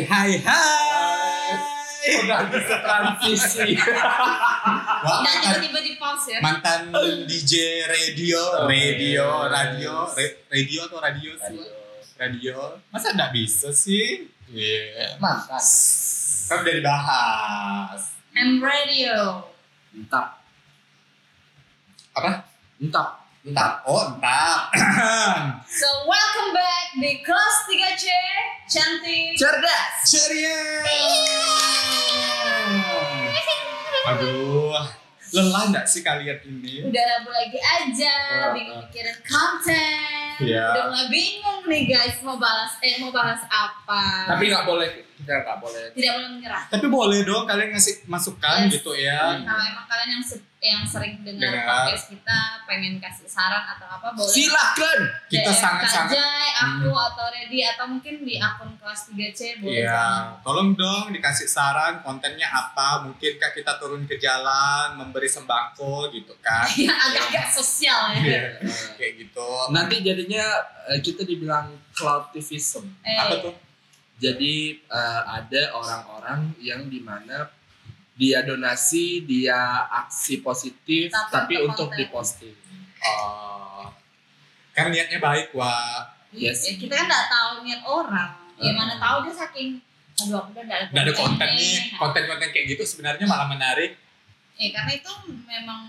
Hai hai hai. Udah bisa transisi. Wah, Dan mantan, tiba-tiba di pause ya. mantan DJ radio, radio, radio, Re- radio atau radio sih? Radio. Masa nggak bisa sih? Iya. Mantan. Kan udah dibahas. M Radio. Entah. Apa? Entah. Entah. Oh, entah. So welcome back di kelas 3C Cantik. Cerdas. Ceria. Aduh, lelah nggak sih kalian ini? Udah rabu lagi aja, Uh, bingung uh. mikirin konten. Iya. Udah mulai bingung nih guys mau balas eh mau bahas apa. Tapi nggak boleh kita nggak boleh. tidak boleh menyerah. Tapi boleh dong kalian ngasih masukan Yes. gitu ya. Hmm. Kalau emang kalian yang se- yang sering dengar podcast kita pengen kasih saran atau apa boleh. Silakan. Kita Kak Jai, aku atau Ready atau mungkin di akun kelas 3C boleh Iya, banget. tolong dong dikasih saran kontennya apa. Mungkinkah kita turun ke jalan memberi sembako gitu kan? Yang agak-agak sosial ya. Iya, kayak gitu. Nanti jadinya eh, kita dibilang cloudtivism. Eh, Apa tuh? Jadi eh, ada orang-orang yang di mana dia donasi, dia aksi positif, Tapi tapi, untuk diposting. Oh, kan niatnya baik, Wak. Yes. Ya, kita kan nggak tahu niat orang. Ya Hmm. mana tahu dia saking aduh aku udah nggak ada ada konten nih, konten-konten kayak gitu sebenarnya malah menarik. Ya karena itu memang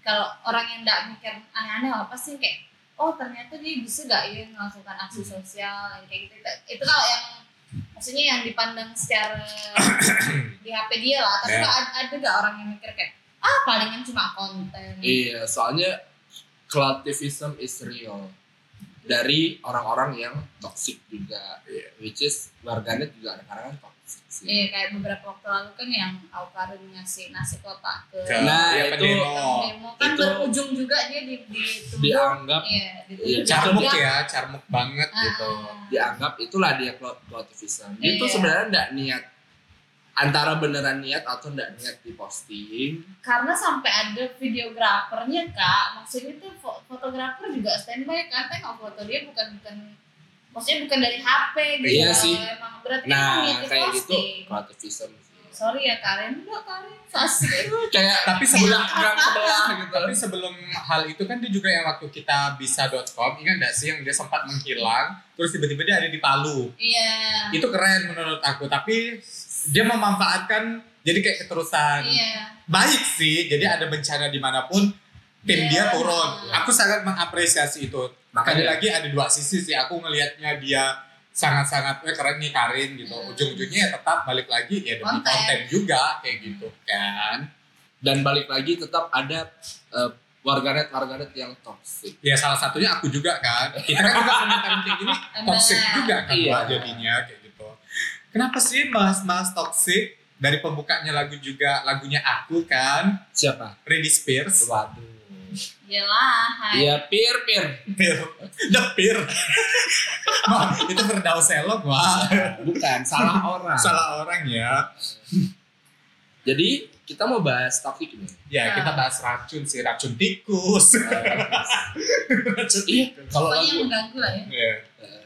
kalau orang yang nggak mikir aneh-aneh apa sih kayak oh ternyata dia bisa gak ya melakukan aksi sosial yang kayak gitu. Itu kalau yang maksudnya yang dipandang secara di HP dia lah. Tapi Ya. nggak ada, gak orang yang mikir kayak ah palingan cuma konten. Iya, soalnya cloudtivism is real dari orang-orang yang toxic juga, which is warganet juga ada kadang toxic sih. Iya kayak beberapa waktu lalu kan yang Aukarin ngasih nasi kotak ke Nah, ya, itu- pendemo. demo kan itu- berujung juga dia di dituduh Dianggap iya dituduh Iya, Carmuk dianggap- ya, carmuk banget Ah, gitu. dianggap itulah dia cloudtivism. Dia tuh Iya. sebenarnya enggak niat antara beneran niat atau enggak niat diposting. karena sampai ada videografernya kak maksudnya tuh fo- fotografer juga standby kan tengok foto dia bukan bukan maksudnya bukan dari HP gitu Iya sih. emang berarti Nah, niat kayak gitu diposting. cloudtivism. sorry ya Karen enggak Karen fasik Kayak Tapi sebelum sebelah gitu. Tapi sebelum hal itu kan dia juga yang waktu kita bisa.com ingat gak sih yang dia sempat menghilang terus tiba-tiba dia ada di Palu. iya Itu keren menurut aku tapi dia memanfaatkan jadi kayak keterusan. iya Baik sih, jadi ada bencana di mana pun tim dia Iya. turun. Aku sangat mengapresiasi itu. Sekali Makanya lagi ada dua sisi sih. Aku ngelihatnya dia sangat-sangat eh, keren nih Karin gitu. Hmm. Ujung-ujungnya ya tetap balik lagi ya demi Konten. konten juga kayak gitu kan. dan balik lagi tetap ada eh, warganet-warganet yang toxic. Ya salah satunya aku juga kan. Kita kan juga komentarin kayak gini toxic juga kan Iya. Jadinya kayak. Kenapa sih bahas-bahas toxic? Dari pembukanya lagu juga lagunya aku kan, Siapa? Ready Spears. Waduh. Iyalah, hai. Iya, pir pir. Pir, depir. Wah, itu Firdaus Selok, wah. Bukan, salah orang. Salah orang ya. Jadi kita mau bahas toxic ini. Ya, kita bahas racun sih, racun tikus. racun Iya, kalau yang lagu mengganggu lah ya. Iya. eh,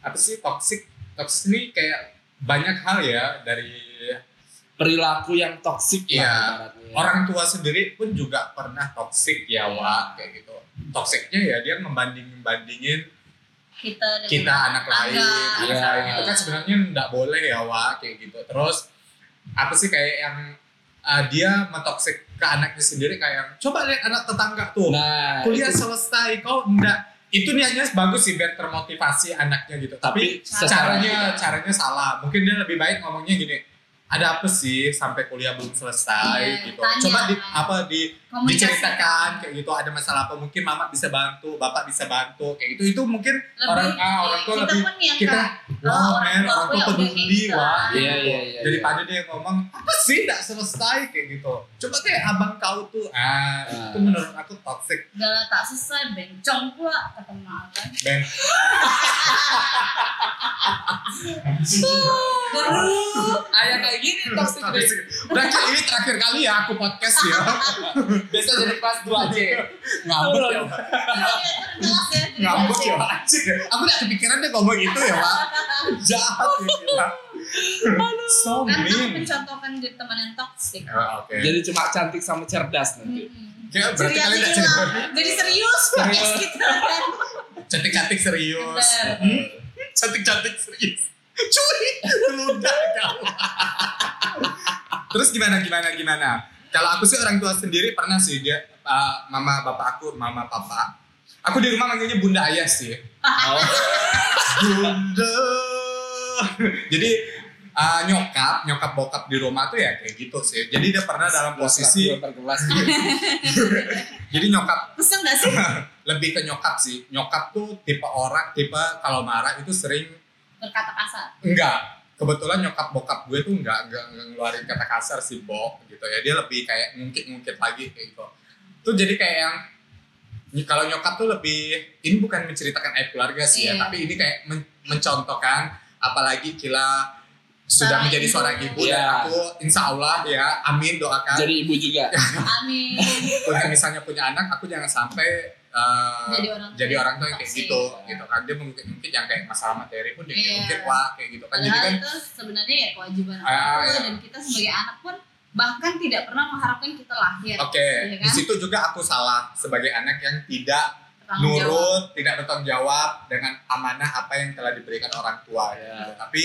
Apa sih toxic? Toxic ini kayak banyak hal ya dari perilaku yang toxic lah ibaratnya. orang tua sendiri pun juga pernah toxic ya, Wak, kayak gitu. Toksiknya ya dia membanding-bandingin Kita dengan kita anak lain, anak Iya. lain itu kan sebenarnya nggak boleh ya, Wak, kayak gitu. Terus apa sih kayak yang uh, dia mentoksik ke anaknya sendiri kayak yang, coba lihat anak tetangga tuh Nah, kuliah itu- selesai kau enggak itu niatnya bagus sih biar termotivasi anaknya gitu. Tapi, Tapi caranya caranya salah. Mungkin dia lebih baik ngomongnya gini ada apa sih? Sampai kuliah belum selesai Iya, gitu. tanya. coba di apa di diceritakan kayak gitu. Ada masalah apa? Mungkin mama bisa bantu bapak bisa bantu kayak gitu. Itu mungkin Lebih, orang ah, orang iya, tua kita lebih pun yang kita Kak, wow orang men tua orang tua peduli gitu. wah Iya, gitu. iya, iya, daripada dia ngomong apa sih? Tidak selesai kayak gitu. Coba kayak abang kau tuh ah Ah. itu menurut aku toxic. Gak tak selesai. Bencong pula kata kan. Ben. Ayah kayak gini toxic deh. Berarti ini terakhir kali ya aku podcast ya. Biasa jadi kelas 2 aja. Ngambek ya. Jelas ya. Ngambek ya anjir. Aku gak kepikiran dia ngomong itu ya, Pak. Jahat ya. so kan aku mean. mencontohkan jadi teman yang toxic Oh, Oke. Jadi cuma cantik sama cerdas nanti. Mm-mm. Kayak berarti Ceria kalian hilang. cerita. jadi serius podcast kita kan Cantik-cantik serius. Hmm? Cantik-cantik serius. Cuy, ludah kau. Terus gimana gimana gimana? Kalau aku sih orang tua sendiri pernah sih dia uh, mama bapak aku, mama papa. Aku di rumah manggilnya bunda ayah sih. Oh. Bunda. Jadi uh, nyokap, nyokap bokap di rumah tuh ya kayak gitu sih. Jadi dia pernah dalam posisi jadi nyokap kesel gak sih lebih ke nyokap sih. Nyokap tuh tipe orang tipe kalau marah itu sering berkata kasar enggak. Kebetulan nyokap bokap gue tuh enggak enggak, enggak ngeluarin kata kasar sih, Bo, gitu ya. Dia lebih kayak ngungkit-ngungkit lagi kayak gitu. Tuh jadi kayak yang kalau nyokap tuh lebih ini bukan menceritakan aib keluarga sih ya, Iya. tapi ini kayak men- mencontohkan apalagi Kila sudah menjadi ibu. seorang ibu Iya. dan aku insya Allah ya amin doakan Jadi ibu juga. amin punya misalnya punya anak aku jangan sampai uh, jadi orang jadi orang tua yang kayak gitu gitu kan dia mungkin mungkin yang kayak masalah materi pun dia Iya. mungkin wah kayak gitu kan jadi kan itu sebenarnya ya kewajiban Ah, orang tua iya. dan kita sebagai anak pun bahkan tidak pernah mengharapkan kita lahir oke Iya di kan? situ juga aku salah sebagai anak yang tidak Tanggung jawab. nurut tidak bertanggung jawab dengan amanah apa yang telah diberikan orang tua Iya. gitu. tapi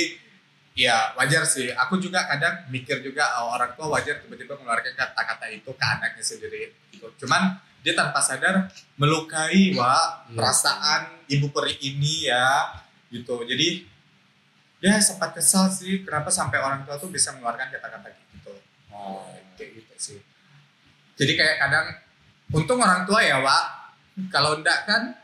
ya wajar sih aku juga kadang mikir juga oh, orang tua wajar tiba-tiba mengeluarkan kata-kata itu ke anaknya sendiri gitu cuman dia tanpa sadar melukai wa Iya. perasaan ibu peri ini ya gitu. Jadi ya sempat kesal sih kenapa sampai orang tua tuh bisa mengeluarkan kata-kata gitu. Oh, kayak gitu sih. Jadi kayak kadang untung orang tua ya Wak. Kalau enggak kan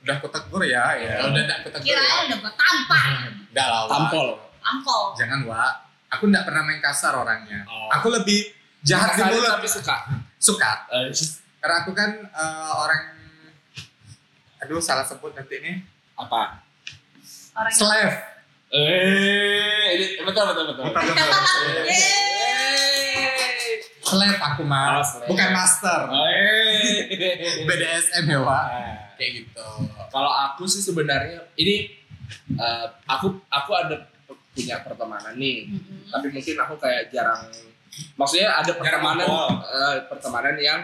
udah kutegur ya ya. Oh. udah enggak kutegur kirain ya. udah gue tampar. Enggak lah. Tampol. tampol. Jangan Wak. Aku enggak pernah main kasar orangnya. Oh. aku lebih jahat di mulut tapi suka. suka Eh, karena aku kan eh, orang aduh salah sebut nanti ini apa? orang slave Eh, ini betul betul betul. Betul, betul. Slave aku mah Oh, slave. bukan master Eh. BDSM ya Wak Ah. kayak gitu Kalau aku sih sebenarnya ini eh, aku aku ada punya pertemanan nih, Mm-mm. tapi mungkin aku kayak jarang maksudnya ada pertemanan eh, pertemanan yang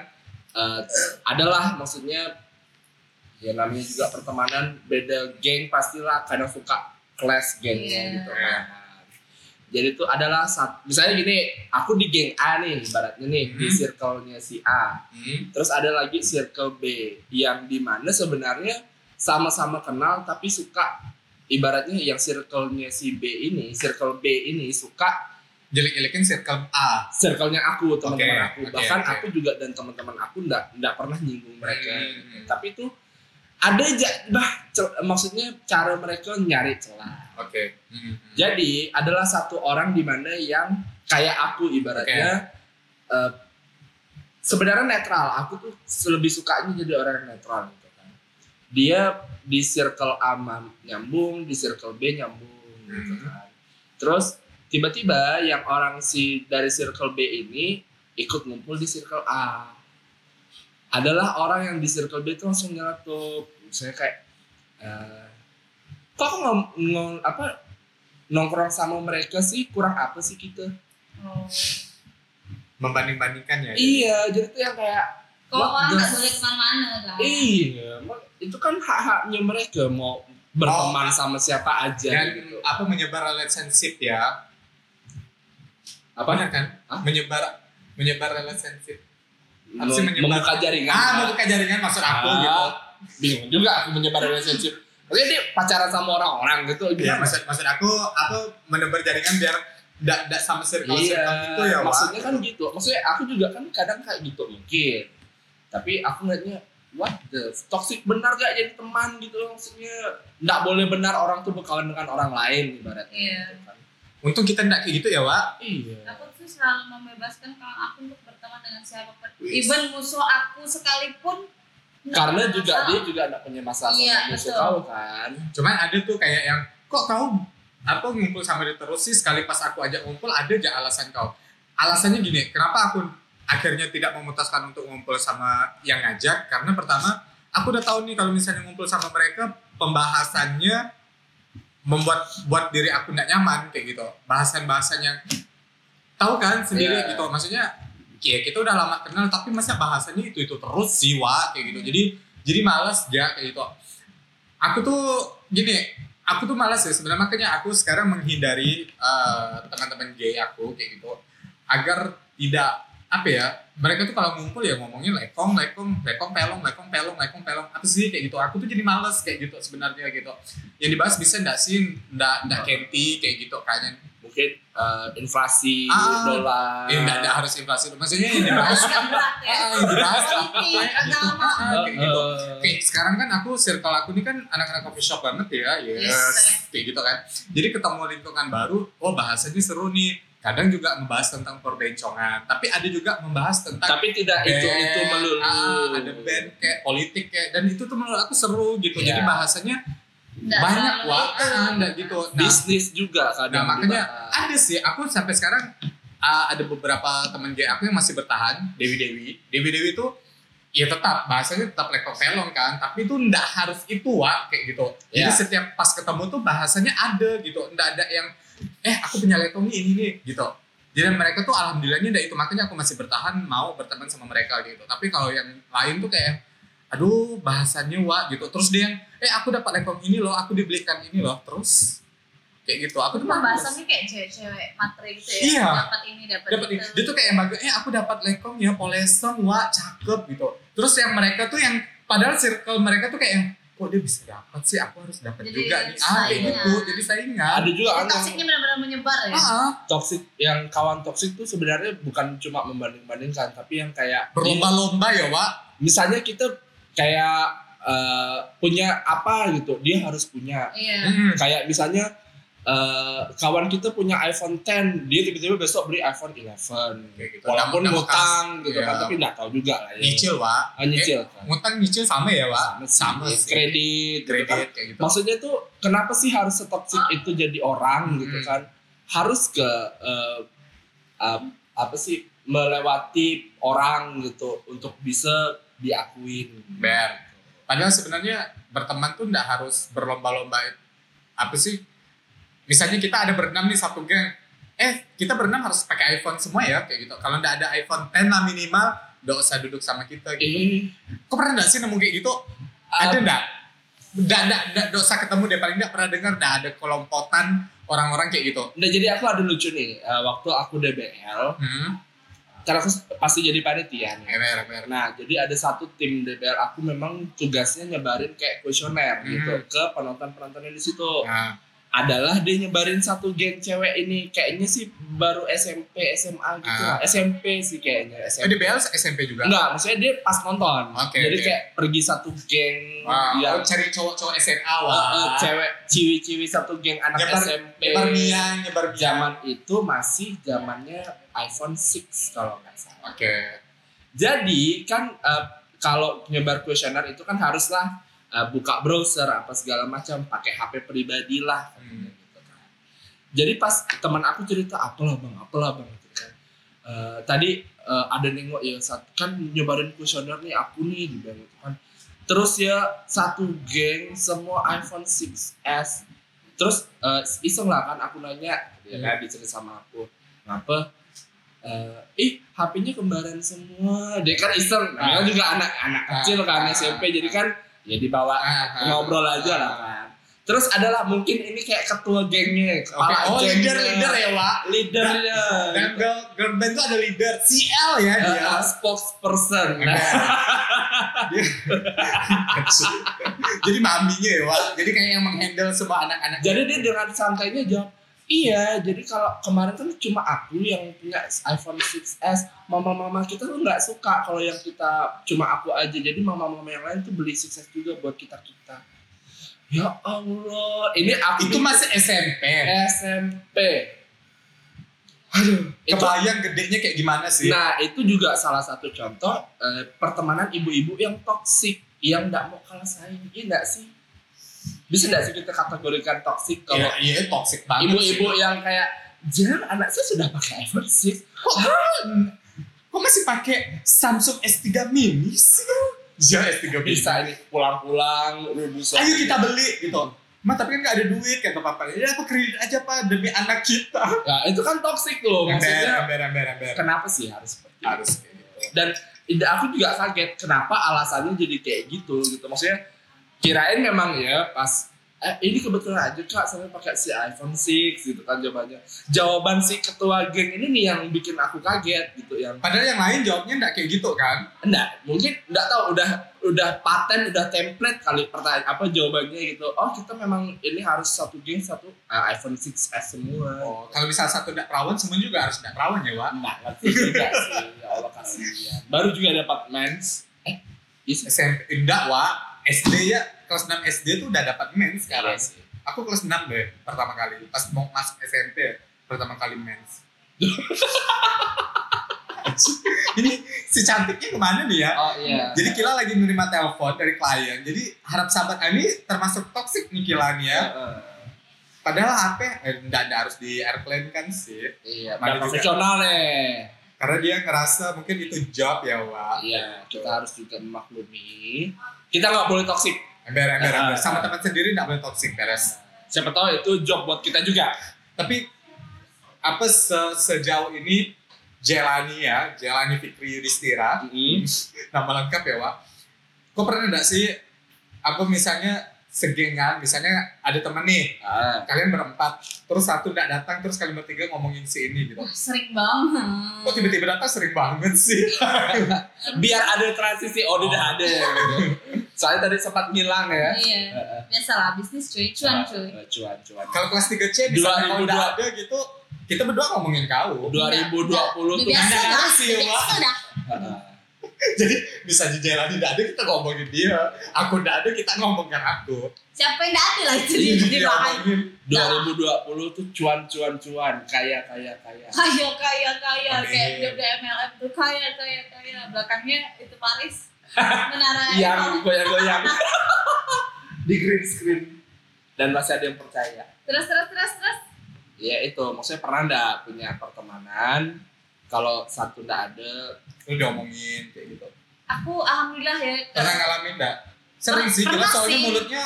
eh, adalah maksudnya ya namanya juga pertemanan beda geng pastilah kadang suka clash gengnya Iya. gitu kan. Jadi itu adalah saat misalnya gini, aku di geng A nih ibaratnya nih di Hmm. circle-nya si A. Hmm. Terus ada lagi circle B yang di mana sebenarnya sama-sama kenal tapi suka ibaratnya yang circle-nya si B ini, circle B ini suka jelik-jelikin circle A circle-nya aku, teman-teman Oke, aku. Bahkan oke. aku juga dan teman-teman aku ndak ndak pernah nyinggung mereka. Hmm. Tapi itu ada aja bah cel- maksudnya cara mereka nyari celah. Oke. Hmm. Jadi adalah satu orang di mana yang kayak aku ibaratnya eh, sebenarnya netral. Aku tuh lebih sukanya jadi orang yang netral gitu kan. Dia di circle A nyambung, di circle B nyambung gitu Hmm. kan. Terus tiba-tiba yang orang si dari circle B ini ikut ngumpul di circle A. Adalah orang yang di circle B itu langsung nyeletuk. Misalnya kayak eh, kok aku ngom, ngom- apa nongkrong sama mereka sih kurang apa sih kita? Oh. membanding-bandingkan ya Iya, jadi tuh yang kayak kalau What orang nggak boleh ke mana-mana kan iya, itu kan hak-haknya mereka mau berteman sama siapa aja dan gitu. apa menyebar relationship ya Apa? benar kan Hah? menyebar menyebar relationship Apa sih Mem- menyebar? membuka jaringan. ah membuka jaringan maksud aku Ah, gitu Bingung juga aku menyebar relationship. Maksudnya dia pacaran sama orang-orang gitu. ya gimana? maksud maksud aku aku menebar jaringan biar tidak tidak sama circle Iya, circle gitu ya maksudnya kan gitu. Maksudnya aku juga kan kadang kayak gitu mungkin. Tapi aku ngeliatnya what the toxic benar gak jadi teman gitu maksudnya nggak boleh benar orang tuh berkawan dengan orang lain ibaratnya Iya. gitu kan. Untung kita tidak kayak gitu ya Wak Iya. aku tuh selalu membebaskan kawan aku untuk berteman dengan siapa pun Wis. even musuh aku sekalipun Karena juga masalah. dia juga nggak punya masalah Iya, sama musuh betul. kau kan. cuman ada tuh kayak yang kok kau apa ngumpul sama dia terus sih sekali pas aku ajak ngumpul ada aja alasan kau alasannya gini kenapa aku akhirnya tidak memutuskan untuk ngumpul sama yang ngajak karena pertama aku udah tahu nih kalau misalnya ngumpul sama mereka pembahasannya membuat buat diri aku nggak nyaman kayak gitu. Bahasan-bahasan yang tahu kan sendiri Iya. gitu. Maksudnya ya kita udah lama kenal tapi masa bahasannya itu itu terus sih wa kayak gitu. Jadi jadi malas ya kayak gitu. Aku tuh gini aku tuh malas ya. Sebenarnya makanya aku sekarang menghindari eh, teman-teman gay aku kayak gitu agar tidak apa ya mereka tuh kalau ngumpul ya ngomongin lekong lekong lekong pelong lekong pelong lekong pelong. Apa sih kayak gitu. Aku tuh jadi males kayak gitu sebenarnya gitu. Yang dibahas bisa nggak sih nggak nggak kenti kayak gitu kayaknya mungkin eh, inflasi Ah, dolar. eh nggak nggak harus inflasi. Maksudnya yang dibahas Agak berat ya. ah, yang dibahas Politik, gitu. agama. Ah, kayak gitu. Eh, Oke, sekarang kan aku circle aku ini kan anak-anak coffee shop banget ya, yes, Yes. kayak gitu kan. Jadi ketemu lingkungan baru, oh bahasanya seru nih. Kadang juga membahas tentang perbencongan, tapi ada juga membahas tentang tapi tidak itu band, itu melulu ah, ada band kayak politik kayak dan itu tuh menurut aku seru gitu. Jadi Iya. bahasanya Nggak banyak wah, itu. ah, enggak gitu. Nah, bisnis juga Nah kadang makanya dibahas. ada sih aku sampai sekarang uh, ada beberapa temen gay aku yang masih bertahan Dewi Dewi Dewi Dewi itu ya tetap bahasanya tetap lekok pelong kan tapi itu ndak harus itu wa kayak gitu jadi Ya. setiap pas ketemu tuh bahasanya ada gitu ndak ada yang eh aku punya lekong nih ini nih. Gitu. Jadi mereka tuh alhamdulillahnya ndak itu. Makanya aku masih bertahan mau berteman sama mereka gitu. Tapi kalau yang lain tuh kayak aduh bahasanya wa gitu. Terus dia yang eh aku dapat lekong ini loh aku dibelikan ini loh. Terus kayak gitu. Aku tuh. Pembahasannya kayak cewek-cewek matre gitu ya. Iya. Dapat ini, dapat itu. dia tuh kayak yang bagus eh aku dapat lekong ya wah cakep gitu. Terus yang mereka tuh yang padahal circle mereka tuh kayak yang kok dia bisa dapat sih? Aku harus dapat juga nih. Ah kayak gitu. Jadi saingan. Ada juga yang toksiknya benar-benar menyebar ya. ah, toxic yang kawan toxic tuh sebenarnya bukan cuma membanding-bandingkan tapi yang kayak berlomba-lomba ya Wak? Misalnya kita kayak eh, punya apa gitu dia harus punya. Iya. Hmm. kayak misalnya eh, kawan kita punya iPhone 10 dia tiba-tiba besok beli iPhone 11 Kayak gitu. walaupun ngutang gitu Iya. kan tapi nggak tahu juga lah ya nyicil Wak Ah, nyicil kan. ngutang nyicil sama ya Wak sama, sama sih. kredit gitu kan. kredit kayak gitu maksudnya tuh kenapa sih harus setoksik itu jadi orang gitu Hmm. kan harus ke eh, um, apa sih melewati orang gitu untuk bisa diakuin Ber. Padahal sebenarnya berteman tuh nggak harus berlomba-lomba apa sih? Misalnya kita ada berenam nih satu geng, eh kita berenam harus pakai iPhone semua ya kayak gitu. Kalau nggak ada iPhone 10 lah minimal, nggak usah duduk sama kita gitu. eh Kok pernah nggak sih nemu kayak gitu? Ada nggak? Nggak, nggak, usah ketemu deh. Paling nggak pernah dengar nggak ada kelompotan orang-orang kayak gitu. Nah jadi aku ada lucu nih eh, waktu aku DBL Hmm. karena aku pasti jadi panitia nih. Emer. Nah jadi ada satu tim DBL aku memang tugasnya nyebarin kayak kuesioner Hmm. gitu ke penonton-penontonnya di situ. Nah, Adalah dia nyebarin satu geng cewek ini kayaknya sih baru SMP SMA gitu Ah. lah. SMP sih kayaknya SMP. di BL SMP juga. Enggak, maksudnya dia pas nonton. Oke, Jadi oke. kayak pergi satu geng yang oh, cari cowok-cowok SMA eh, wah. eh, cewek ciwi-ciwi satu geng anak Nyebar- SMP. Nyebar miang, nyebar. Zaman itu masih zamannya iPhone 6 kalau nggak salah. Oke. Jadi kan eh, kalau nyebar kuesioner itu kan haruslah eh, buka browser apa segala macam, pakai HP pribadi lah. Hmm. Gitu kan. Jadi pas teman aku cerita apalah bang, apalah bang gitu kan. Eh, tadi eh, ada nengok ya saat kan nyebarin kuesioner nih aku nih dibilang gitu kan. Terus ya satu geng semua iPhone 6s. Terus eh, iseng lah kan aku nanya ya kan dicerita sama aku. Ngapa? Eh, ih HP-nya kembaran semua. Dia kan iseng. Dia Ah. juga anak-anak kecil kan Ah. SMP jadi kan ya dibawa Ah, ah. ngobrol aja lah kan. Terus adalah mungkin ini kayak ketua gengnya, Oke. kepala Oh gengnya, leader leader ya Wak. leadernya, Dan girl, girl band tuh ada leader CL ya Eh, dia. spokesperson. Nah. Dia- Jadi maminya ya Wak. Jadi kayak yang menghandle semua anak-anak. Jadi dia dengan santainya jawab, iya. Jadi kalau kemarin kan cuma aku yang punya iPhone 6s, mama-mama kita tuh nggak suka kalau yang kita cuma aku aja. Jadi mama-mama yang lain tuh beli 6s juga buat kita kita. Ya Allah, ini aku itu masih SMP. SMP. Aduh, itu Kebayang gedenya kayak gimana sih? Nah, itu juga salah satu contoh eh, pertemanan ibu-ibu yang toksik, yang nggak mau kalah saing. Iya nggak sih? Bisa nggak sih kita kategorikan toksik kalau Iya, iya toxic banget ibu-ibu yang kayak, jangan anak saya sudah pakai iPhone 6. Kok, kok masih pakai Samsung S3 mini sih? Ya S3 mini. Bisa ini pulang-pulang. Ayo kita beli gitu. Ma tapi kan gak ada duit kata papa. Ya aku kredit aja pak demi anak kita. Nah, itu kan toxic loh maksudnya. ember, ember, ember. Kenapa sih harus seperti itu? Harus kayak gitu. dan aku juga kaget kenapa alasannya jadi kayak gitu gitu maksudnya kirain memang ya pas eh, ini kebetulan aja kak saya pakai si iPhone 6 gitu kan jawabannya jawaban si ketua geng ini nih yang bikin aku kaget gitu yang Padahal yang lain jawabnya enggak kayak gitu kan. enggak mungkin enggak tahu udah udah paten udah template kali pertanyaan apa jawabannya gitu oh kita memang ini harus satu geng satu ah, iPhone 6s semua Oh, kalau misal satu enggak perawan, semua juga harus enggak perawan ya, Wak. enggak ngerti juga sih ya Allah kasihan baru juga dapat mens eh. SMP enggak, Wak. SD ya kelas 6 SD tuh udah dapat mens sekarang. Iya sih. Aku kelas 6 deh pertama kali. Pas mau masuk SMP pertama kali mens. Ini si cantiknya ke mana nih ya? Oh iya. Jadi Kila lagi menerima telepon dari klien. Jadi harap sahabat ini termasuk toxic nih Kila nih ya. Padahal HP eh, enggak, enggak harus di airplane kan sih. Iya, Mana profesional nih. Karena dia ngerasa mungkin itu job ya, Wak. Iya, kita harus juga memaklumi. Kita nggak boleh toksik. Ember, ember, Ah. ember. Sama teman sendiri enggak boleh toxic, beres. Siapa tahu itu job buat kita juga. Tapi apa se- sejauh ini Jelani ya, Jelani Fikri Yudhistira, nama lengkap ya Wak. Kok pernah enggak sih, apa misalnya segengan, misalnya ada temen nih, Ah. kalian berempat, terus satu enggak datang, terus kalian bertiga ngomongin si ini gitu. Wah, sering banget. Kok tiba-tiba datang sering banget sih? Biar ada transisi oh udah ada ya gitu. Soalnya tadi sempat ngilang ya. Iya. Biasalah bisnis cuy, cuan cuy. Cuan, cuan. Kalau kelas 3C misalnya kalau 2002. udah ada gitu, kita berdua ngomongin kau. 2020 Udah tuh. dah, sih, Wak. Heeh. Jadi bisa di Jelani tidak ada, kita ngomongin dia. Aku tidak ada, kita ngomongin aku. Siapa yang nggak ada lah itu Iya, di bahan. ngomongin. 2020 tuh cuan, cuan, cuan. Kaya, kaya, kaya. Kaya kaya kaya kayak job MLM tuh kaya kaya kaya belakangnya itu Paris menara yang goyang-goyang. Di green screen. Dan masih ada yang percaya. Terus terus terus terus. Ya itu maksudnya pernah nggak punya pertemanan? Kalau satu nggak ada Lu diomongin kayak gitu. aku alhamdulillah ya. Pernah ngalamin enggak? Sering sih, Pernah soalnya sih. mulutnya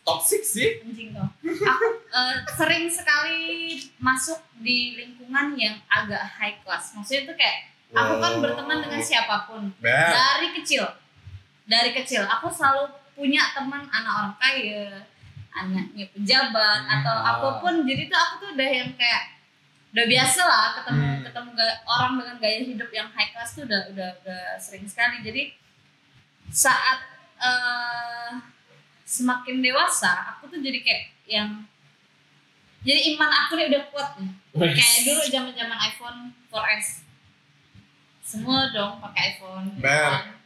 toxic sih. anjing tuh aku eh, sering sekali masuk di lingkungan yang agak high class. Maksudnya itu kayak aku kan berteman dengan siapa pun. Ber. dari kecil. Dari kecil. Aku selalu punya teman anak orang kaya anaknya pejabat Hmm. atau apa pun. Jadi tuh aku tuh udah yang kayak udah biasa lah ketemu Hmm. ketemu orang dengan gaya hidup yang high class tuh udah udah udah sering sekali. Jadi saat eh, semakin dewasa aku tuh jadi kayak yang jadi iman aku nih udah kuat nih. Kayak dulu zaman zaman iPhone 4S semua dong pakai iPhone gitu Ber. kan.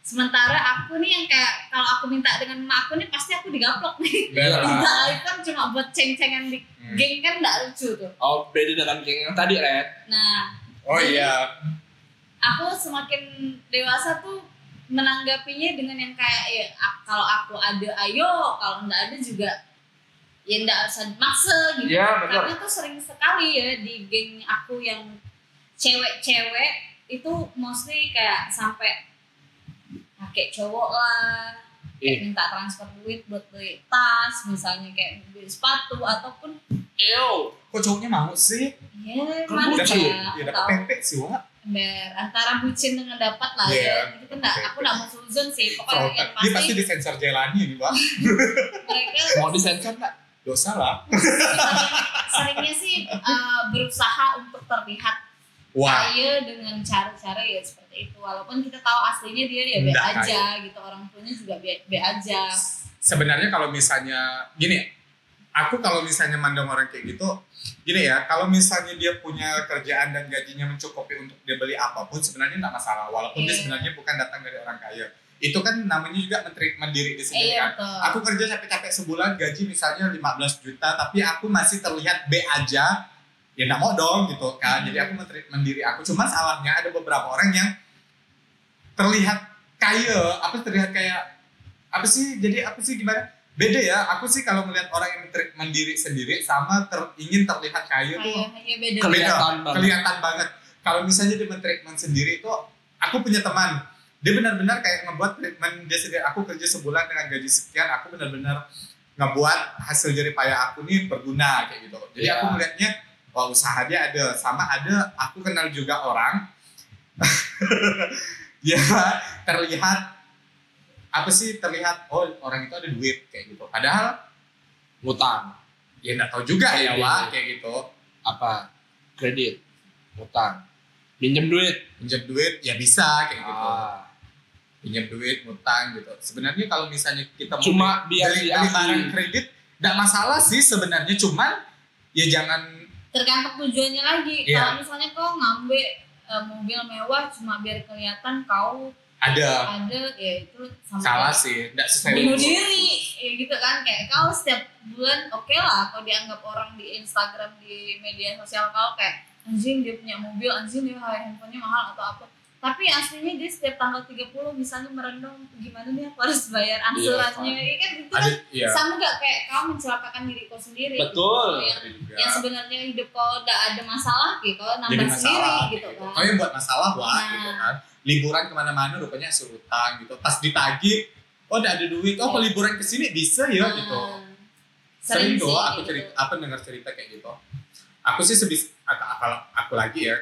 sementara aku nih yang kayak kalau aku minta dengan emak aku nih pasti aku digaplok nih Ber. minta iPhone cuma buat ceng-cengan di Hmm. geng kan nggak lucu tuh oh beda dengan geng yang tadi Red nah Oh iya. aku semakin dewasa tuh menanggapinya dengan yang kayak ya kalau aku ada ayo kalau nggak ada juga ya nggak usah maksa gitu betul. karena tuh sering sekali ya di geng aku yang cewek-cewek itu mostly kayak sampai pakai cowok lah kayak Eh. minta transfer duit buat beli tas misalnya kayak beli sepatu ataupun Ew. Kok cowoknya mau sih? ya Kan mana ya Ya dapat pepek sih, Wak. Ber, antara bucin dengan dapat lah Iya, ya itu kan oke. aku nggak mau suzon sih pokoknya yang Dia pasti pasti disensor Jelani nih, Wak. mereka mau disensor nggak Dosa lah. sering- seringnya sih uh, berusaha untuk terlihat Wah. kaya dengan cara-cara ya seperti itu. Walaupun kita tahu aslinya dia ya be aja gitu. Orang tuanya juga be, be aja. Sebenarnya kalau misalnya gini aku kalau misalnya mandang orang kayak gitu gini ya kalau misalnya dia punya kerjaan dan gajinya mencukupi untuk dia beli apa pun sebenarnya nggak masalah. Walaupun dia Iya. sebenarnya bukan datang dari orang kaya. Itu kan namanya juga menteri mandiri di sini iya kan. betul. Aku kerja capek-capek sebulan gaji misalnya 15 juta tapi aku masih terlihat B aja ya nggak mau dong gitu kan. Hmm. jadi aku menteri mandiri aku. Cuma salahnya ada beberapa orang yang terlihat kaya. Apa terlihat kayak apa sih jadi apa sih gimana? Beda ya. Aku sih kalau melihat orang yang menteri mandiri sendiri sama ter- ingin terlihat kaya tuh kayak ya beda. Kelihatan. kelihatan banget. Kelihatan banget. Kalau misalnya dia treatment sendiri itu aku punya teman. Dia benar-benar kayak ngebuat treatment. Dia sendiri aku kerja sebulan dengan gaji sekian aku benar-benar ngebuat hasil jerih payah aku nih berguna kayak gitu. Jadi Iya. aku melihatnya wah usaha dia ada sama ada aku kenal juga orang ya terlihat apa sih terlihat oh orang itu ada duit kayak gitu. Padahal ngutang ya nggak tahu juga ya Iya, wah iya. kayak gitu. apa kredit ngutang pinjem duit Pinjam duit ya bisa kayak gitu. Ah. Pinjam duit, ngutang gitu. Sebenarnya kalau misalnya kita mau cuma biar beli, beli barang kredit nggak masalah sih sebenarnya cuman ya jangan tergantung tujuannya lagi. Iya. kalau misalnya kau ngambil eh, mobil mewah cuma biar kelihatan kau ada. Ada ya itu sama salah kayak sih nggak sesuai bunuh diri ya gitu kan. Kayak kau setiap bulan oke lah kau dianggap orang di Instagram di media sosial kau kayak anjing dia punya mobil anjing dia handphonenya mahal atau apa tapi aslinya dia setiap tanggal 30 misalnya merendam gimana nih aku harus bayar angsurannya Iya, ya kan itu kan iya. sama gak kayak kau mencelakakan diri kau sendiri? Betul. yang, ada juga. yang sebenarnya hidup kau udah ada masalah gitu jadi nambah sendiri masalah gitu gitu. kan. Kau yang buat masalah wah Nah. gitu kan. Liburan ke mana-mana rupanya suruh utang gitu. Pas ditagih oh udah ada duit. Oh kalau liburan ke sini bisa ya Nah, gitu. Sering, sering tuh aku gitu. cerita apa dengar cerita kayak gitu. Aku sih sebis kalau aku lagi ya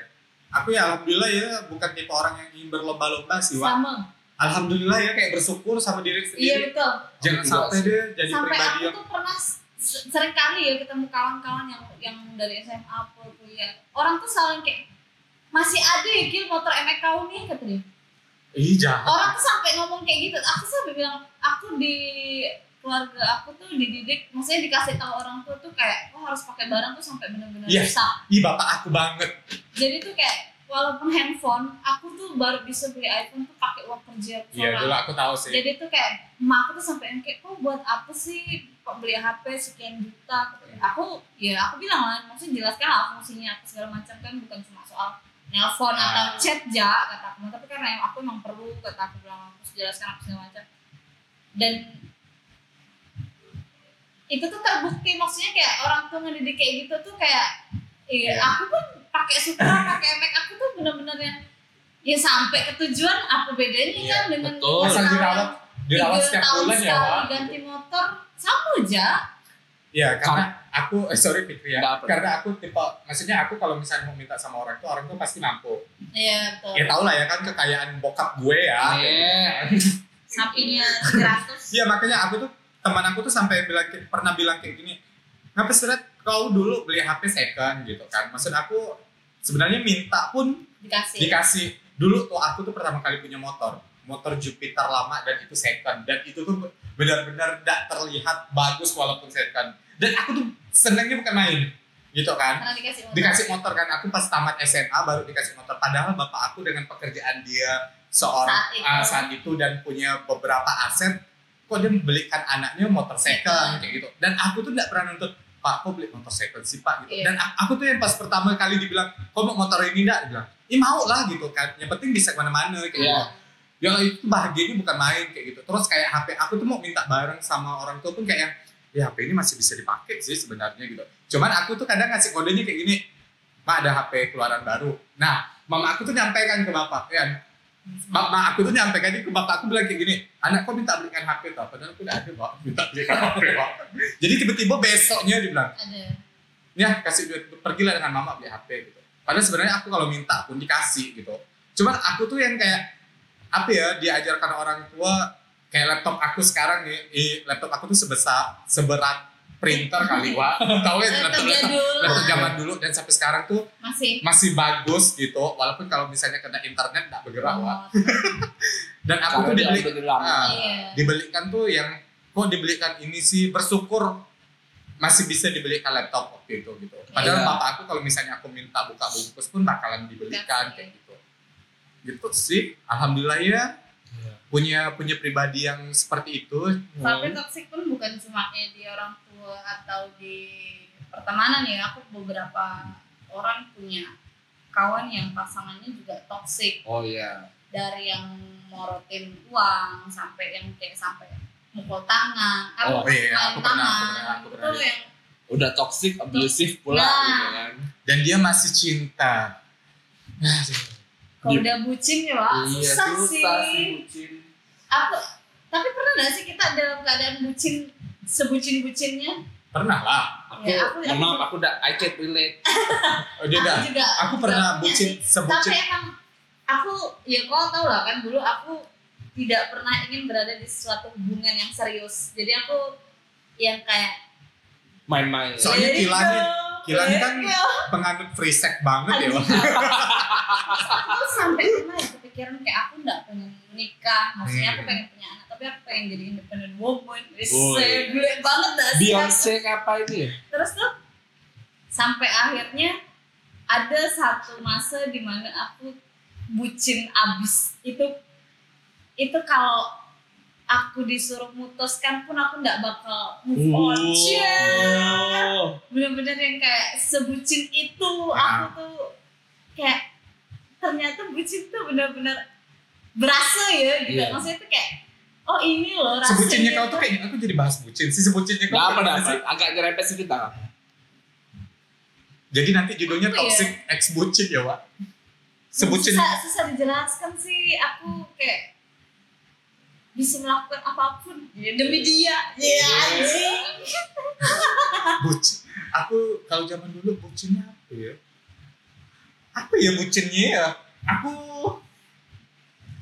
aku ya alhamdulillah ya bukan tipe orang yang ingin berlomba-lomba sih Wak. sama. Alhamdulillah ya kayak bersyukur sama diri iya sendiri betul. Jangan sampai deh jadi sampai pribadi aku yang tuh pernah se- sering kali ya ketemu kawan-kawan yang yang dari SMA atau kuliah. Orang tuh selalu kayak masih ada ya Gil motor emek kau nih kata dia. Ih jahat. Orang tuh sampai ngomong kayak gitu. Aku sampai bilang aku di keluarga aku tuh dididik maksudnya dikasih tahu orang tua tuh kayak oh harus pakai barang tuh sampai benar-benar Iya. rusak ih bapak aku banget. Jadi tuh kayak walaupun handphone aku tuh baru bisa beli iPhone tuh pakai uang kerja iya dulu aku tahu sih. Jadi tuh kayak emak aku tuh sampai yang kayak kok buat apa sih? Kok beli HP sekian juta? Aku ya aku bilang lah maksudnya jelaskan lah fungsinya apa segala macam kan bukan cuma soal nelpon Ah. atau chat ja kata aku. Tapi karena aku emang perlu kata aku bilang aku jelaskan apa segala macam. Dan itu tuh terbukti maksudnya kayak orang tua ngedidik kayak gitu tuh kayak iya Iya. aku pun pakai Supra pakai Mac aku tuh bener-bener yang ya sampai ke tujuan apa bedanya Iya, kan dengan betul. asal dirawat dirawat tiga setiap tahun bulan ya Wak. ganti motor sama aja Iya, karena aku eh, sorry Fikri ya. Karena aku tipe maksudnya aku kalau misalnya mau minta sama orang tuh orang tuh pasti mampu. iya betul Ya tau lah ya kan kekayaan bokap gue ya. Iya. sapinya 300 Iya makanya aku tuh teman aku tuh sampai bilang pernah bilang kayak gini. Ngapa seret kau dulu beli HP second gitu kan? Maksud aku sebenarnya minta pun dikasih dikasih. Dulu tuh aku tuh pertama kali punya motor. Motor Jupiter lama dan itu second dan itu tuh benar-benar tidak terlihat bagus walaupun second. Dan aku tuh senangnya bukan main gitu kan. karena dikasih motor dikasih motor kan aku pas tamat SMA baru dikasih motor padahal bapak aku dengan pekerjaan dia seorang Saat itu. ah, saat itu dan punya beberapa aset kok dia membelikan anaknya motor second kayak gitu. Dan aku tuh nggak pernah nuntut pak kok beli motor second sih pak? Gitu. Iya. dan aku tuh yang pas pertama kali dibilang kok mau motor ini enggak dibilang ih mau lah gitu kan. Yang penting bisa ke mana-mana kayak Iya. gitu. Ya itu bahagianya bukan main kayak gitu. Terus kayak HP aku tuh mau minta bareng sama orang tua pun kayak ya HP ini masih bisa dipakai sih sebenarnya gitu. Cuman aku tuh kadang ngasih kodenya kayak gini mak ada HP keluaran baru. Nah mama aku tuh nyampaikan ke bapak ya mama aku tuh nyampaikan ke bapak aku bilang kayak gini anak kok minta belikan HP tuh padahal aku udah ada pak. Minta belikan HP pak. Jadi tiba-tiba besoknya dia bilang ada. Ya kasih duit pergilah dengan mama beli HP gitu. Padahal sebenarnya aku kalau minta pun dikasih gitu. Cuman aku tuh yang kayak apa ya diajarkan orang tua kayak laptop aku sekarang nih eh, laptop aku tuh sebesar seberat printer kali wa tahu ya laptop laptop zaman dulu dan sampai sekarang tuh masih masih bagus gitu walaupun kalau misalnya kena internet nggak bergerak wa Oh, dan aku Karena tuh dibeli. Ah. iya dibelikan tuh yang kok dibelikan ini sih bersyukur masih bisa dibelikan laptop waktu itu gitu. Padahal Iya. bapak aku kalau misalnya aku minta buka bungkus pun bakalan dibelikan kayak gitu. Gitu sih, alhamdulillah ya Iya. Punya punya pribadi yang seperti itu. tapi toxic pun bukan cuma di orang tua atau di pertemanan ya aku beberapa orang punya kawan yang pasangannya juga toxic Oh iya. dari yang morotin uang sampai yang kayak sampai mukul tangan Oh, apa iya, aku pernah, aku tangan pernah, aku pernah yang Udah toxic, abusive pula Nah. gitu kan. Dan dia masih cinta. Kalau udah bucin ya Wak, Iya, susah, sih bucin. Aku tapi pernah gak sih kita dalam keadaan bucin sebucin-bucinnya Pernah lah. Aku, Ya, aku- mohon maaf, aku udah I can't relate. Oh, dia dah. aku juga Aku pernah juga bucin sebucin. tapi emang aku ya kau tau lah kan dulu aku tidak pernah ingin berada di suatu hubungan yang serius jadi aku yang kayak Main-main. Soalnya let it Kila nih- go, Kila nih let kan. Penganut free sex banget ya. Wak. aku sampai pernah ya kepikiran kayak aku nggak pengen menikah maksudnya aku Hmm. pengen punya anak tapi aku pengen jadi independent woman Woi. saya gue banget dah sih Beyonce apa ini ya? terus tuh sampai akhirnya ada satu masa di mana aku bucin abis itu itu kalau aku disuruh mutuskan pun aku nggak bakal move on. Oh. bener-bener yang kayak sebucin itu aku tuh kayak ternyata bucin tuh bener-bener berasa ya gitu Iya. maksudnya tuh kayak oh ini loh rasanya Sebucinnya kau tuh kayak aku jadi bahas bucin sih sebucinnya kau. Apa sih? agak nyerempet sedikit lah. Jadi nanti judulnya Apa ya? toxic ex bucin ya, Wak. Sebucin susah, susah dijelaskan sih aku kayak bisa melakukan apa pun ya, demi dia ya Iya. anjing bucin. Aku kalau zaman dulu bucinnya apa ya? Apa ya bucinnya ya? Aku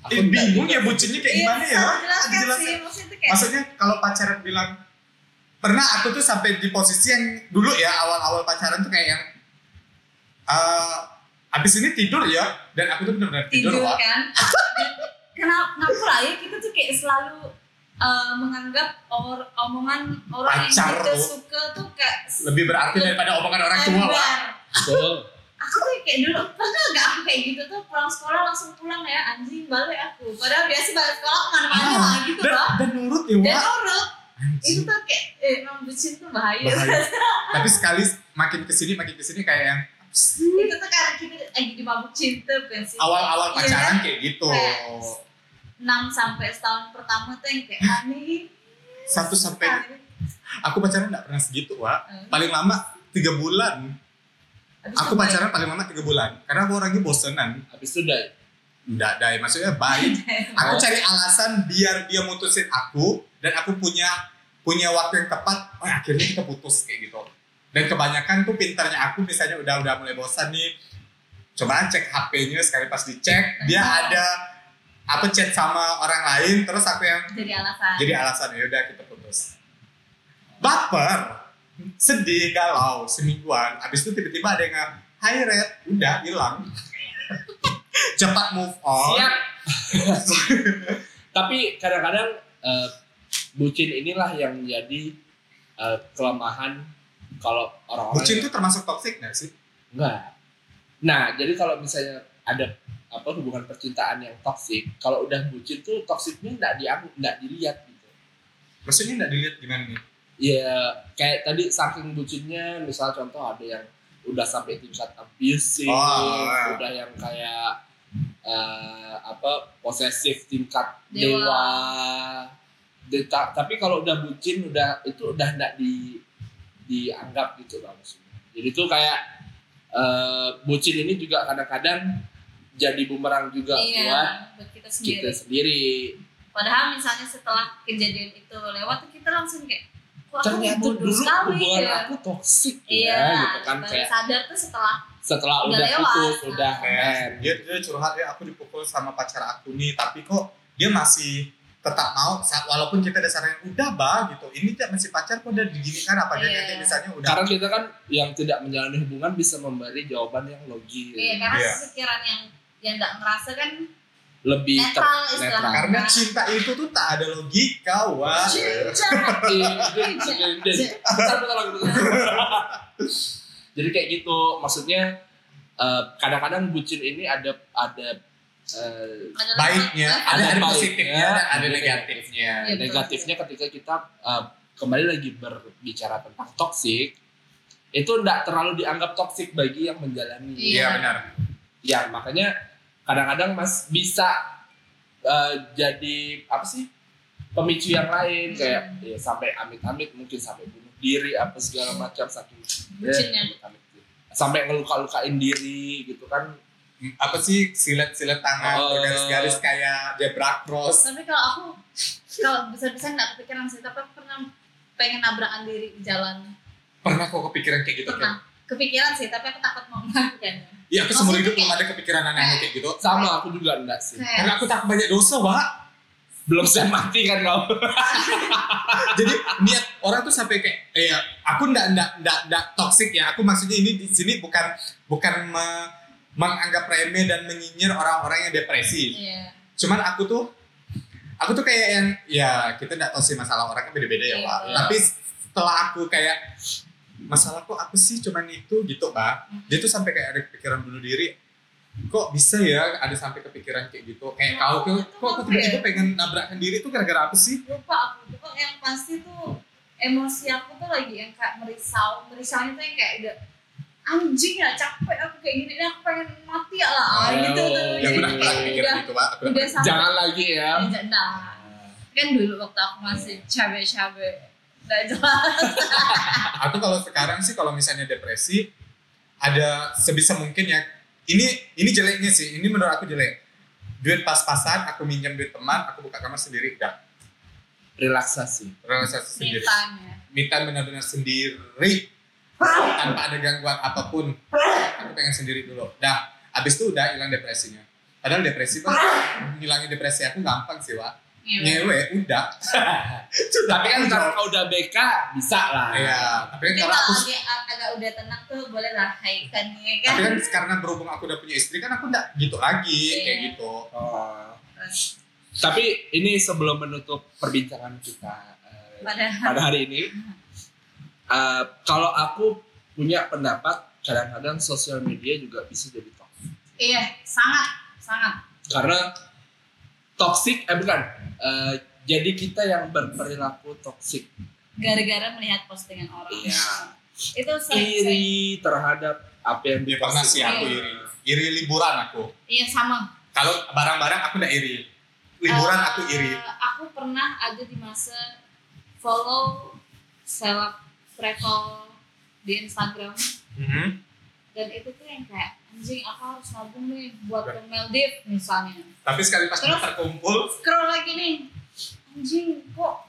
Aku eh, bingung ya bucinnya kayak Iya, gimana ya? dijelaskan Dijelasin. sih maksudnya kayak Maksudnya kalau pacaran bilang pernah aku tuh sampai di posisi yang dulu ya awal-awal pacaran tuh kayak yang eh abis ini tidur ya dan aku tuh benar-benar tidur, tidur kan kenapa kenapa lah ya kita tuh kayak selalu eh, menganggap or, omongan orang Pacar yang kita tuh. suka tuh kayak lebih berarti daripada omongan orang tua aku tuh kayak dulu pernah gak kayak gitu tuh pulang sekolah langsung pulang ya. Anjing balik aku. Padahal biasa balik sekolah ke mana-mana Ah, lah gitu dan, loh dan nurut ya dan nurut. Itu tuh kayak eh, emang bucin tuh bahaya, Bahaya. tapi sekali makin ke sini makin ke sini kayak yang itu tuh karena kita lagi dimabuk cinta kan sih? Awal-awal Iya pacaran kan? kayak gitu. 6 sampai setahun pertama tuh yang kayak aneh satu sampai aku pacaran nggak pernah segitu Wak. Eh, paling lama tiga bulan habis aku itu pacaran paling lama tiga bulan karena aku orangnya bosenan Habis itu udah Enggak, Dai. Maksudnya baik. baik. Aku cari alasan biar dia mutusin aku dan aku punya punya waktu yang tepat. Oh, akhirnya kita putus kayak gitu. Dan kebanyakan tuh pintarnya aku misalnya udah udah mulai bosan nih. Coba cek HP-nya sekali pas dicek dia Oh. ada apa chat sama orang lain terus aku yang jadi alasan jadi alasan ya udah kita putus. Baper, sedih, galau semingguan. Abis itu tiba-tiba ada yang Hai Red, udah hilang. Cepat move on. siap. Tapi kadang-kadang eh, bucin inilah yang menjadi eh, kelemahan kalau orang-orang Bucin yang- itu termasuk toxic gak sih? Enggak. Nah, jadi kalau misalnya ada apa hubungan percintaan yang toksik, kalau udah bucin tuh toksiknya enggak diang enggak dilihat gitu. Maksudnya nggak dilihat gimana nih? Ya kayak tadi saking bucinnya, misal contoh ada yang udah sampai tingkat abusive, Oh. udah yang kayak eh, apa posesif tingkat Dewa. dewa. De- ta- tapi kalau udah bucin udah itu udah enggak di dianggap gitu lah maksudnya. Jadi tuh kayak eh, bucin ini juga kadang-kadang jadi bumerang juga buat iya buat kita sendiri kita sendiri. padahal misalnya setelah kejadian itu lewat kita langsung kayak aku Ternyata dulu sekali hubungan ya aku toksik iya ya gitu kan baru kayak sadar tuh setelah setelah Udah udah, lewat. putus udah Kayak end. dia, dia curhat ya aku dipukul sama pacar aku nih tapi kok dia masih tetap mau saat walaupun kita dasarnya udah bah gitu ini dia masih pacar kok udah diginikan apa dia Iya. nanti misalnya udah Karena kita kan yang tidak menjalani hubungan bisa memberi jawaban yang logis, iya karena Iya. sekiranya yang yang nggak ngerasa kan lebih netral netral. karena cinta itu tuh tak ada logika wah. Jadi kayak gitu, maksudnya eh, kadang-kadang bucin ini ada ada Adalah- baiknya ada, Ada ada baiknya, positifnya dan ada ada negatifnya betul. negatifnya ketika kita eh, kembali lagi berbicara tentang toksik itu tidak terlalu dianggap toksik bagi yang menjalani. Iya. iya benar Ya makanya kadang-kadang mas bisa eh, jadi apa sih pemicu yang lain kayak ya, sampai amit-amit mungkin sampai bunuh diri apa segala macam saking ya, amit-amit. sampai ngeluka-lukain diri gitu kan apa sih silet-silet tangan Oh. bergaris-garis kayak zebra cross tapi kalau aku kalau besar besar nggak kepikiran sih tapi aku pernah pengen nabrakan diri di jalan Pernah kok kepikiran kayak gitu kan? Kepikiran sih tapi aku takut mau melakukannya Iya, aku seumur hidup belum ada kepikiran aneh-aneh kayak gitu. Sama aku juga enggak sih. kayak Karena aku takut banyak dosa, Wak. Belum saya mati kan kau. Jadi niat orang tuh sampai kayak, eh, ya, aku ndak ndak ndak ndak toxic ya. Aku maksudnya ini di sini bukan bukan me- menganggap remeh dan menyinyir orang-orang yang depresi. iya Cuman aku tuh aku tuh kayak yang ya kita nggak tahu sih masalah orang kan beda-beda ya, Pak. iya. Tapi setelah aku kayak masalahku apa sih cuman itu gitu, Pak. Dia tuh sampai kayak ada kepikiran bunuh diri. Kok bisa ya ada sampai kepikiran kayak gitu? Kayak Oh, kau itu kok aku apa tiba-tiba ya? pengen nabrakkan diri itu gara-gara apa sih? lupa aku tuh yang pasti tuh emosi aku tuh lagi yang kayak merisau merisaunya tuh yang kayak udah anjing ya capek aku kayak gini nih aku pengen mati ya lah Oh, gitu tuh Jadi pernah pernah kayak kepikiran udah gitu, Pak. Aku udah udah Jangan lagi ya. Ya, nah kan dulu waktu aku masih cabe-cabe nggak jelas. Aku kalau sekarang sih kalau misalnya depresi ada sebisa mungkin ya. Ini ini jeleknya sih. Ini menurut aku jelek. Duit pas-pasan aku minjem duit teman aku buka kamar sendiri udah. Relaksasi. relaksasi sendiri. Me time benar-benar sendiri. Tanpa ada gangguan apa pun. Aku pengen sendiri dulu. Dah. Abis itu udah hilang depresinya. Padahal depresi kan ngilangin depresi aku gampang sih wa Ngewe. ngewe udah Tapi kan kalau kau udah BK bisa lah. ya tapi kan Tapi kalau aku agak, agak udah tenang tuh boleh lah hai kan ya kan tapi kan karena berhubung aku udah punya istri kan aku nggak gitu lagi Iya. kayak gitu Oh. Terus Tapi ini sebelum menutup perbincangan kita eh, pada pada hari ini, eh, kalau aku punya pendapat kadang-kadang sosial media juga bisa jadi toxic. iya sangat sangat Karena toxic, eh bukan, eh, jadi kita yang berperilaku toxic. gara-gara melihat postingan orang Iya. itu sering, sering Iri terhadap apa yang Dia pernah sih aku iri. Iri liburan aku. iya sama Kalau barang-barang aku nggak iri. Liburan Eh, aku iri. Aku pernah ada di masa follow seleb travel di Instagram Mhm. dan itu tuh yang kayak anjing aku harus nabung nih buat ke Maldives misalnya. Tapi sekali pas Terus? terkumpul, Scroll lagi nih, anjing kok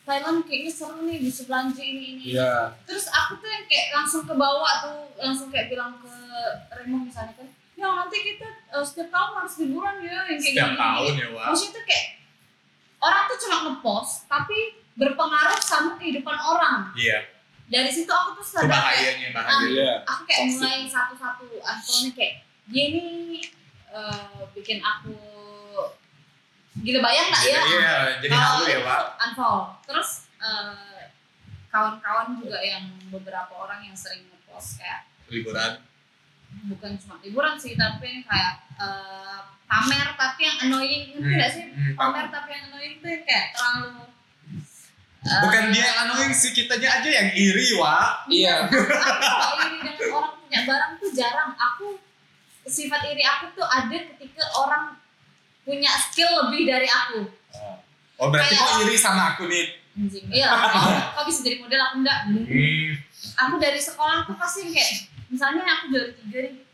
Thailand kayaknya seru nih bisa belanja ini ini. Iya. Terus aku tuh yang kayak langsung ke bawah tuh langsung kayak bilang ke Remo misalnya kan, ya nanti kita eh, setiap tahun harus liburan ya yang kayak setiap gini-gini." tahun ya, Wak. maksudnya tuh kayak orang tuh cuma ngepost tapi berpengaruh sama kehidupan orang Iya, dari situ aku tuh sadar kayak bahayanya, bahaya. Iya. aku kayak Toxic. mulai satu-satu unfollow nih kayak dia ini eh, bikin aku gila bayang nggak ya Iya, jadi halu ya, Wak. unfollow terus eh, kawan-kawan juga yang beberapa orang yang sering ngepost kayak Liburan. bukan cuma liburan sih tapi kayak eh, pamer tapi yang annoying ngerti nggak sih Hmm, pamer tapi yang annoying tuh kayak terlalu Bukan dia yang annoying sih, kitanya aja yang iri, Wak. Iya. aku iri dengan orang punya barang tuh jarang. Aku sifat iri aku tuh ada ketika orang punya skill lebih dari aku. Oh, berarti Kayak- kok iri sama aku nih? anjing. Iya. Kok bisa jadi model? Aku enggak. Hmm. aku dari sekolah tuh pasti kayak misalnya aku juara tiga nih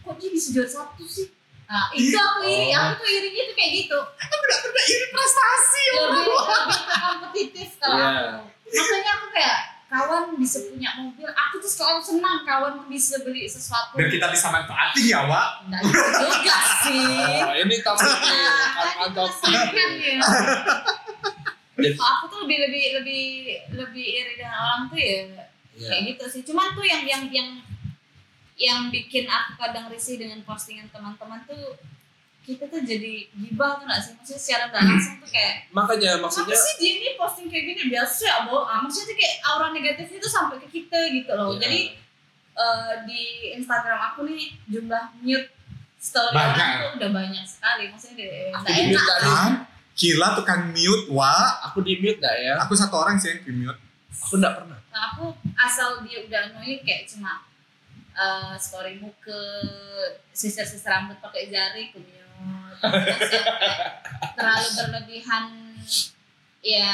kok dia bisa juara satu sih nah itu aku iri Oh. aku tuh irinya tuh kayak gitu Aku nggak pernah iri prestasi, lebih lebih ke kompetitif kalau Iya. aku makanya aku kayak kawan bisa punya mobil aku tuh selalu senang kawan bisa beli sesuatu Dan kita bisa manfaatin ya, Wak. Nggak gitu juga sih Oh, ini toxic nih. Kan. Kan ya. Jadi- aku tuh lebih lebih lebih lebih iri dengan orang tuh ya Iya. kayak gitu sih. Cuman tuh yang yang yang yang bikin aku kadang risih dengan postingan teman-teman tuh kita tuh jadi gibah tuh gak sih? Maksudnya secara nggak langsung tuh kayak Makanya Apa maksudnya sih dia ini posting kayak gini biasa ya boh ah, maksudnya tuh kayak aura negatifnya tuh sampai ke kita gitu loh Iya. jadi eh, di Instagram aku nih jumlah mute story Banyak. orang tuh udah banyak sekali maksudnya deh Aku di mute enak tadi. Kan? Gila tukang mute, Wak. Aku di mute dah ya. Aku satu orang sih yang di mute. Aku enggak pernah. nah, aku asal dia udah annoying kayak cuma eh, story muka sisir-sisir rambut pakai jari ku mute Terus yang kayak terlalu berlebihan ya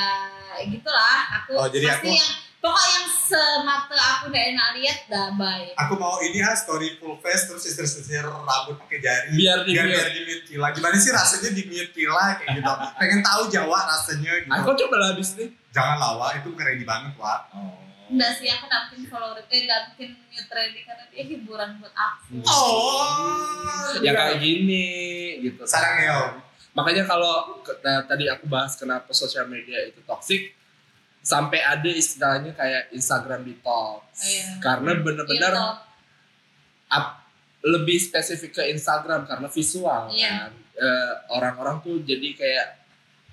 gitulah aku Oh, jadi pasti aku- yang pokok yang semata aku gak enak lihat dah bye Aku mau ini ya story full face terus sisir-sisir rambut pakai jari. Biar di biar, di mute Kila. Gimana sih rasanya di mute Kila kayak gitu. Pengen tahu Jawa rasanya gitu. Aku coba lah habis nih. Jangan lawa itu keren banget, Wak. Enggak sih aku gak bikin follower eh gak bikin new trending karena dia hiburan buat aku Oh. Ya kayak gini gitu. Sarang ya. Makanya kalau nah, tadi aku bahas kenapa sosial media itu toxic sampai ada istilahnya kayak Instagram detox. Iya. Karena Iya, bener-bener up- lebih spesifik ke Instagram karena visual Iya. kan. Eh, orang-orang tuh jadi kayak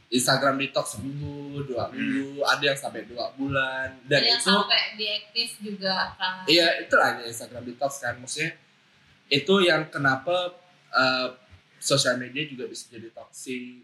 Instagram detox seminggu, dua minggu, ada yang sampai dua bulan dan Ada yang itu sampai diaktif juga kan Iya, itulah yang Instagram detox kan. Maksudnya itu yang kenapa uh, sosial media juga bisa jadi toxic.